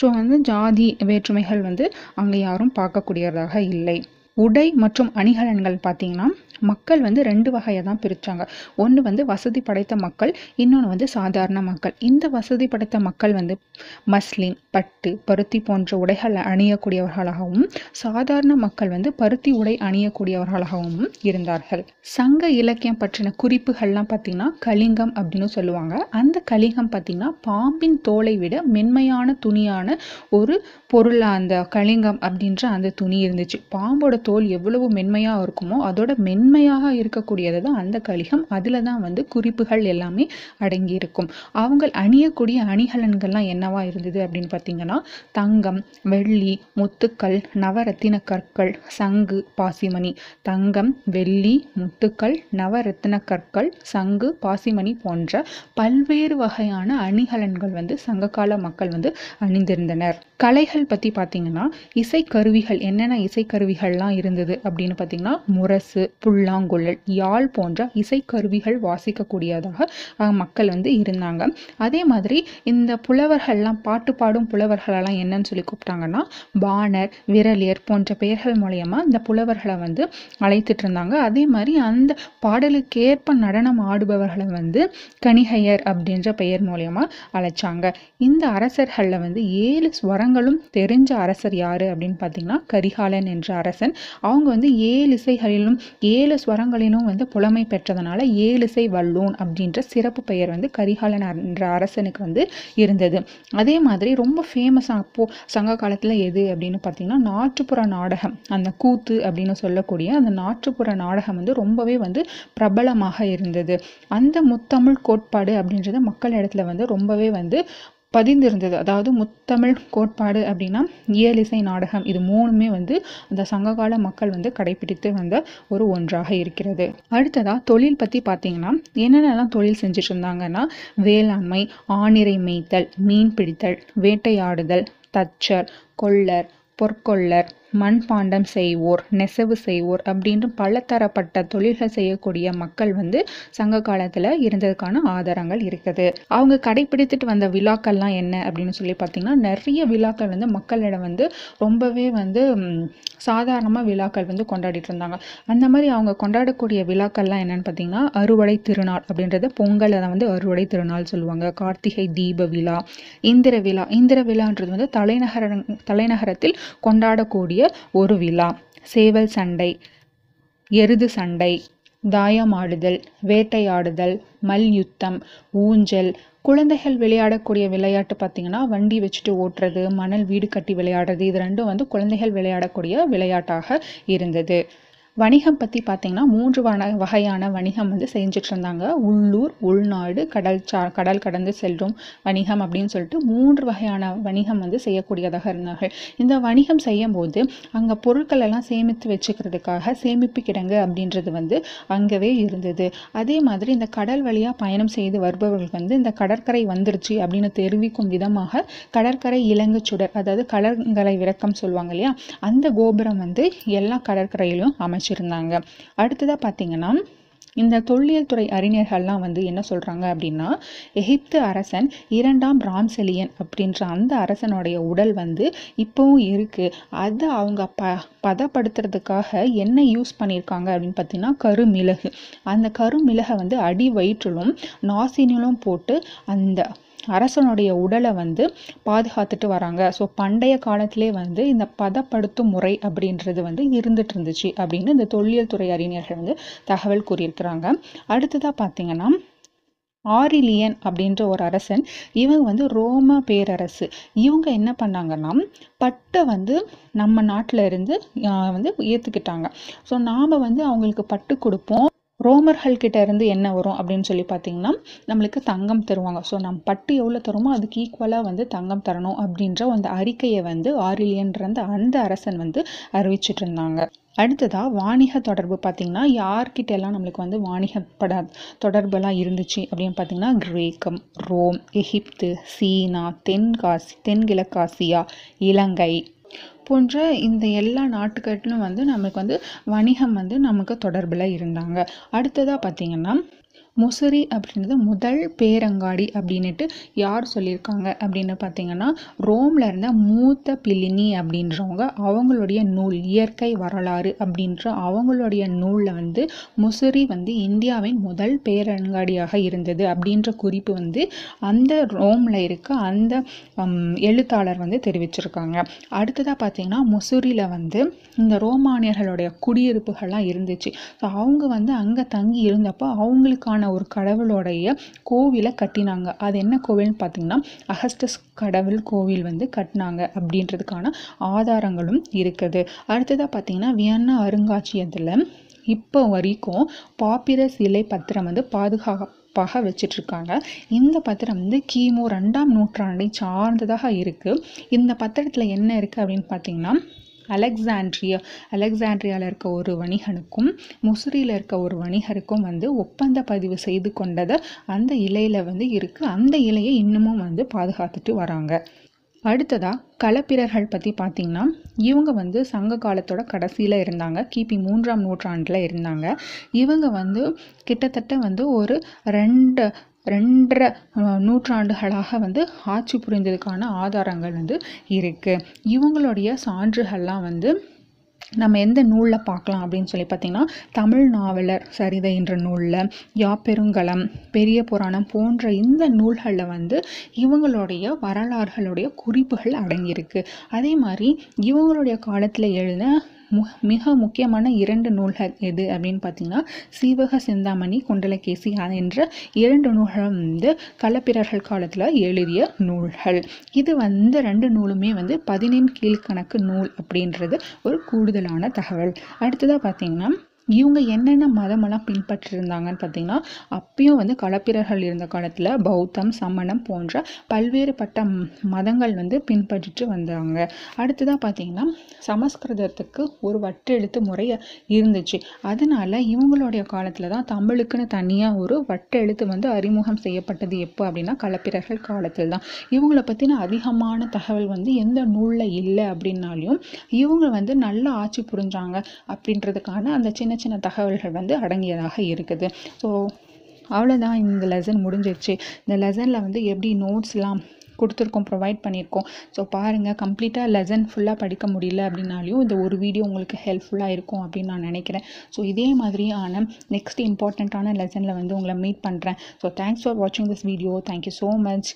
ஸோ வந்து ஜாதி வேற்றுமைகள் வந்து அங்கே யாரும் பார்க்கக்கூடியதாக இல்லை. உடை மற்றும் அணிகலன்கள் பார்த்தீங்கன்னா மக்கள் வந்து ரெண்டு வகையாக தான் பிரித்தாங்க ஒன்று வந்து வசதி படைத்த மக்கள் இன்னொன்று வந்து சாதாரண மக்கள். இந்த வசதி படைத்த மக்கள் வந்து மஸ்லின் பட்டு பருத்தி போன்ற உடைகள் அணியக்கூடியவர்களாகவும் சாதாரண மக்கள் வந்து பருத்தி உடை அணியக்கூடியவர்களாகவும் இருந்தார்கள். சங்க இலக்கியம் பற்றின குறிப்புகள்லாம் பார்த்திங்கன்னா கலிங்கம் அப்படின்னு சொல்லுவாங்க. அந்த கலிங்கம் பார்த்திங்கன்னா பாம்பின் தோலை விட மென்மையான துணியான ஒரு பொருள் அந்த கலிங்கம் அப்படின்ற அந்த துணி இருந்துச்சு. பாம்போட தோல் எவ்வளவு மென்மையாக இருக்குமோ அதோட மென்மையாக இருக்கக்கூடியது தான் அந்த கலிகம். அதில் தான் வந்து குறிப்புகள் எல்லாமே அடங்கி இருக்கும் அவங்க அணியக்கூடிய அணிகலன்கள்லாம் என்னவா இருந்தது அப்படின்னு பார்த்தீங்கன்னா தங்கம் வெள்ளி முத்துக்கள் நவரத்தின கற்கள் சங்கு பாசிமணி. தங்கம் வெள்ளி முத்துக்கள் நவரத்தின கற்கள் சங்கு பாசிமணி போன்ற பல்வேறு வகையான அணிகலன்கள் வந்து சங்ககால மக்கள் வந்து அணிந்திருந்தனர். கலைகள் பற்றி பார்த்தீங்கன்னா இசைக்கருவிகள் என்னென்ன இசைக்கருவிகள்லாம் இருந்தது அப்படின்னு பார்த்தீங்கன்னா முரசு புல்லாங்குழல் யாழ் போன்ற இசைக்கருவிகள் வாசிக்கக்கூடியதாக மக்கள் வந்து இருந்தாங்க. அதே மாதிரி இந்த புலவர்கள்லாம் பாட்டு பாடும் புலவர்களெல்லாம் என்னன்னு சொல்லி கூப்பிட்டாங்கன்னா பாணர் விரலியர் போன்ற பெயர்கள் மூலயமா இந்த புலவர்களை வந்து அழைத்துட்டு இருந்தாங்க. அதே மாதிரி அந்த பாடலுக்கேற்ப நடனம் ஆடுபவர்களை வந்து கணிகையர் அப்படின்ற பெயர் மூலயமா அழைச்சாங்க. இந்த அரசர்களில் வந்து ஏழு ஸ்வரங்களும் தெரிஞ்ச அரசர் யார் அப்படின்னு பார்த்தீங்கன்னா கரிகாலன் என்ற அரசன். அவங்க வந்து ஏழு இசைகளிலும் ஏழு ஸ்வரங்களிலும் வந்து புலமை பெற்றதுனால இசை வல்லூன் அப்படின்ற சிறப்பு பெயர் வந்து கரிகாலன் என்ற அரசனுக்கு வந்து இருந்தது. அதே மாதிரி ரொம்ப ஃபேமஸாக அப்போது சங்க காலத்தில் எது அப்படின்னு பார்த்தீங்கன்னா நாட்டுப்புற நாடகம். அந்த கூத்து அப்படின்னு சொல்லக்கூடிய அந்த நாட்டுப்புற நாடகம் வந்து ரொம்பவே வந்து பிரபலமாக இருந்தது. அந்த முத்தமிழ் கோட்பாடு அப்படின்றது மக்கள் இடத்துல வந்து ரொம்பவே வந்து பதிந்திருந்தது. அதாவது முத்தமிழ் கோட்பாடு அப்படின்னா இயலிசை நாடகம். இது மூணுமே வந்து அந்த சங்ககால மக்கள் வந்து கடைபிடித்து வந்த ஒரு ஒன்றாக இருக்கிறது. அடுத்ததாக தொழில் பற்றி பார்த்தீங்கன்னா என்னென்னலாம் தொழில் செஞ்சுட்டு இருந்தாங்கன்னா வேளாண்மை ஆணிரை மேய்த்தல் மீன் பிடித்தல் வேட்டையாடுதல் தச்சர் கொள்ளர் பொற்கொள்ளர் மண்பாண்டம் செய்வோர் நெசவு செய்வோர் அப்படின்ற பலதரப்பட்ட தொழில்கள் செய்யக்கூடிய மக்கள் வந்து சங்க காலத்தில் இருந்ததுக்கான ஆதாரங்கள் இருக்குது. அவங்க கடைபிடித்துட்டு வந்த விழாக்கள்லாம் என்ன அப்படின்னு சொல்லி பார்த்தீங்கன்னா நிறைய விழாக்கள் வந்து மக்களிடம் வந்து ரொம்பவே வந்து சாதாரணமாக விழாக்கள் வந்து கொண்டாடிட்டு இருந்தாங்க. அந்த மாதிரி அவங்க கொண்டாடக்கூடிய விழாக்கள்லாம் என்னன்னு பார்த்தீங்கன்னா அறுவடை திருநாள் அப்படின்றது பொங்கலை வந்து அறுவடை திருநாள் சொல்லுவாங்க. கார்த்திகை தீப விழா இந்திர விழா இந்திர விழான்றது வந்து தலைநகர தலைநகரத்தில் கொண்டாடக்கூடிய ஒரு விழா. சேவல் சண்டை எருது சண்டை தாயமாடுதல் வேட்டையாடுதல் மல்யுத்தம் ஊஞ்சல். குழந்தைகள் விளையாடக்கூடிய விளையாட்டு பார்த்தீங்கன்னா வண்டி வச்சுட்டு ஓட்டுறது மணல் வீடு கட்டி விளையாடுறது இது ரெண்டும் வந்து குழந்தைகள் விளையாடக்கூடிய விளையாட்டாக இருந்தது. வணிகம் பற்றி பார்த்தீங்கன்னா மூன்று வன வகையான வணிகம் வந்து செஞ்சுட்டு இருந்தாங்க உள்ளூர் உள்நாடு கடல் சா கடல் கடந்து செல்லும் வணிகம் அப்படின்னு சொல்லிட்டு மூன்று வகையான வணிகம் வந்து செய்யக்கூடியதாக இருந்தார்கள். இந்த வணிகம் செய்யும்போது அங்கே பொருட்கள் எல்லாம் சேமித்து வச்சுக்கிறதுக்காக சேமிப்பு கிடங்கு அப்படின்றது வந்து அங்கவே இருந்தது. அதே மாதிரி இந்த கடல் வழியாக பயணம் செய்து வருபவர்கள் வந்து இந்த கடற்கரை வந்துருச்சு அப்படின்னு தெரிவிக்கும் விதமாக கடற்கரை இலங்கு சுடர் அதாவது கடற்கரை விளக்கம் சொல்லுவாங்க இல்லையா? அந்த கோபுரம் வந்து எல்லா கடற்கரையிலும் வச்சுருந்தாங்க. அடுத்ததாக பார்த்தீங்கன்னா இந்த தொல்லியல் துறை அறிஞர்கள்லாம் வந்து என்ன சொல்கிறாங்க அப்படின்னா எகிப்து அரசன் இரண்டாம் ராம்செலியன் அப்படின்ற அந்த அரசனுடைய உடல் வந்து இப்போவும் இருக்குது அதை அவங்க ப பதப்படுத்துறதுக்காக என்ன யூஸ் பண்ணியிருக்காங்க அப்படின்னு பார்த்தீங்கன்னா கருமிளகு. அந்த கருமிளகை வந்து அடி வயிற்றிலும் நாசினிலும் போட்டு அந்த அரசனுடைய உடலை வந்து பாதுகாத்துட்டு வராங்க. ஸோ பண்டைய காலத்திலே வந்து இந்த பதப்படுத்தும் முறை அப்படின்றது வந்து இருந்துட்டு இருந்துச்சு அப்படின்னு இந்த தொல்லியல் துறை அறிஞர்கள் வந்து தகவல் கூறியிருக்கிறாங்க. அடுத்ததாக பார்த்தீங்கன்னா ஆரிலியன் அப்படின்ற ஒரு அரசன் இவங்க வந்து ரோம பேரரசு. இவங்க என்ன பண்ணாங்கன்னா பட்டை வந்து நம்ம நாட்டில் இருந்து வந்து ஏற்றுக்கிட்டாங்க ஸோ நாம் வந்து அவங்களுக்கு பட்டு கொடுப்போம். ரோமர்கள் கிட்ட இருந்து என்ன வரும் அப்படின்னு சொல்லி பார்த்தீங்கன்னா நம்மளுக்கு தங்கம் தருவாங்க. ஸோ நம்ம பட்டு எவ்வளோ தருமோ அதுக்கு ஈக்குவலாக வந்து தங்கம் தரணும் அப்படின்ற அந்த அறிக்கையை வந்து ஆரிலியன்ற அந்த அரசன் வந்து அறிவிச்சிட்டு இருந்தாங்க அடுத்ததாக வாணிக தொடர்பு பார்த்தீங்கன்னா யார்கிட்ட எல்லாம் நம்மளுக்கு வந்து வாணிக பட தொடர்பெல்லாம் இருந்துச்சு அப்படின்னு பார்த்தீங்கன்னா கிரேக்கம் ரோம் எகிப்து சீனா தென்காசி தென்கிழக்காசியா இலங்கை போன்ற இந்த எல்லா நாட்டுக்கட்டிலும் வந்து நமக்கு வந்து வணிகம் வந்து நமக்கு தொடர்பில் இருந்தாங்க. அடுத்ததாக பார்த்தீங்கன்னா முசிறி அப்படின்றது முதல் பேரங்காடி அப்படின்னுட்டு யார் சொல்லியிருக்காங்க? அப்படின்னு பார்த்தீங்கன்னா ரோமில் இருந்த மூத்த பிலினி அப்படின்றவங்க அவங்களுடைய நூல் இயற்கை வரலாறு அப்படின்ற அவங்களுடைய நூலில் வந்து முசிறி வந்து இந்தியாவின் முதல் பேரங்காடியாக இருந்தது அப்படின்ற குறிப்பு வந்து அந்த ரோமில் இருக்க அந்த எழுத்தாளர் வந்து தெரிவிச்சிருக்காங்க. அடுத்ததாக பார்த்தீங்கன்னா முசிறியில் வந்து இந்த ரோமானியர்களுடைய குடியிருப்புகள்லாம் இருந்துச்சு. ஸோ அவங்க வந்து அங்கே தங்கி இருந்தப்போ அவங்களுக்கான ஒரு கடவுளுடைய கோவிலை கட்டினாங்க. அது என்ன கோவில்னு பார்த்தீங்கன்னா அகஸ்டஸ் கடவுள் கோவில் வந்து கட்டினாங்க அப்படின்றதுக்கான ஆதாரங்களும் இருக்குது. அடுத்ததாக பார்த்தீங்கன்னா வியன்னா அருங்காட்சியகத்தில் இப்போ வரைக்கும் பாப்பிரஸ் இலை பத்திரம் வந்து பாதுகாப்பாக வச்சிட்ருக்காங்க. இந்த பத்திரம் வந்து கிமு ரெண்டாம் நூற்றாண்டை சார்ந்ததாக இருக்குது இந்த பத்திரத்தில் என்ன இருக்குது அப்படின்னு பார்த்தீங்கன்னா அலெக்சாண்ட்ரியா அலெக்சாண்ட்ரியாவில் இருக்க ஒரு வணிகனுக்கும் முசிறியில் இருக்க ஒரு வணிகருக்கும் வந்து ஒப்பந்த பதிவு செய்து கொண்டதை அந்த இலையில் வந்து இருக்குது அந்த இலையை இன்னமும் வந்து பாதுகாத்துட்டு வராங்க. அடுத்ததாக களப்பிரர்கள் பற்றி பார்த்திங்கன்னா இவங்க வந்து சங்க காலத்தோட கடைசியில் இருந்தாங்க. கிபி மூன்றாம் நூற்றாண்டில் இருந்தாங்க. இவங்க வந்து கிட்டத்தட்ட வந்து ஒரு ரெண்டு ரெண்டரை நூற்றாண்டுகளாக வந்து ஆட்சி புரிந்ததுக்கான ஆதாரங்கள் வந்து இருக்குது இவங்களுடைய சான்றுகள்லாம் வந்து நம்ம எந்த நூலில் பார்க்கலாம் அப்படின்னு சொல்லி பார்த்தீங்கன்னா தமிழ் நாவலர் சரிதை என்ற நூலில் யாப்பெருங்கலம் பெரிய புராணம் போன்ற இந்த நூல்களில் வந்து இவங்களுடைய வரலாறுகளுடைய குறிப்புகள் அடங்கியிருக்கு. அதே மாதிரி இவங்களுடைய காலத்தில் எழுதின மு மிக முக்கியமான இரண்டு நூல்கள் எது அப்படின்னு பார்த்தீங்கன்னா சீவக சிந்தாமணி குண்டலகேசி என்ற இரண்டு நூல்களும் வந்து களப்பிரர்கள் காலத்தில் எழுதிய நூல்கள். இது வந்து ரெண்டு நூலுமே வந்து பதினெண் கீழ்கணக்கு நூல் அப்படின்றது ஒரு கூடுதலான தகவல். அடுத்ததாக பார்த்தீங்கன்னா இவங்க என்னென்ன மதமெல்லாம் பின்பற்றிருந்தாங்கன்னு பார்த்தீங்கன்னா அப்பயும் வந்து களப்பிரர்கள் இருந்த காலத்தில் பௌத்தம் சமணம் போன்ற பல்வேறுபட்ட மதங்கள் வந்து பின்பற்றிட்டு வந்தாங்க. அடுத்ததாக பார்த்தீங்கன்னா சமஸ்கிருதத்துக்கு ஒரு வட்டெழுத்து முறை இருந்துச்சு. அதனால் இவங்களுடைய காலத்தில் தான் தமிழுக்குன்னு தனியாக ஒரு வட்டெழுத்து வந்து அறிமுகம் செய்யப்பட்டது. எப்போ அப்படின்னா களப்பிரர்கள் காலத்தில் தான். இவங்களை பற்றின அதிகமான தகவல் வந்து எந்த நூலில் இல்லை அப்படின்னாலையும் இவங்க வந்து நல்ல ஆட்சி புரிஞ்சாங்க. அப்படின்றதுக்கான அந்த சின்ன சின்ன தகவல்கள் வந்து அடங்கியதாக இருக்குது. ஸோ அவ்வளோதான் இந்த லெசன் முடிஞ்சிருச்சு. இந்த லெசனில் வந்து எப்படி நோட்ஸ்லாம் கொடுத்துருக்கோம் ப்ரொவைட் பண்ணியிருக்கோம். ஸோ பாருங்கள் கம்ப்ளீட்டாக லெசன் ஃபுல்லாக படிக்க முடியல அப்படின்னாலையும் இந்த ஒரு வீடியோ உங்களுக்கு ஹெல்ப்ஃபுல்லாக இருக்கும் அப்படின்னு நான் நினைக்கிறேன். ஸோ இதே மாதிரியான நெக்ஸ்ட் இம்பார்ட்டண்ட்டான லெசனில் வந்து உங்களை மீட் பண்ணுறேன் ஸோ தேங்க்ஸ் ஃபார் வாட்சிங் this video thank you so much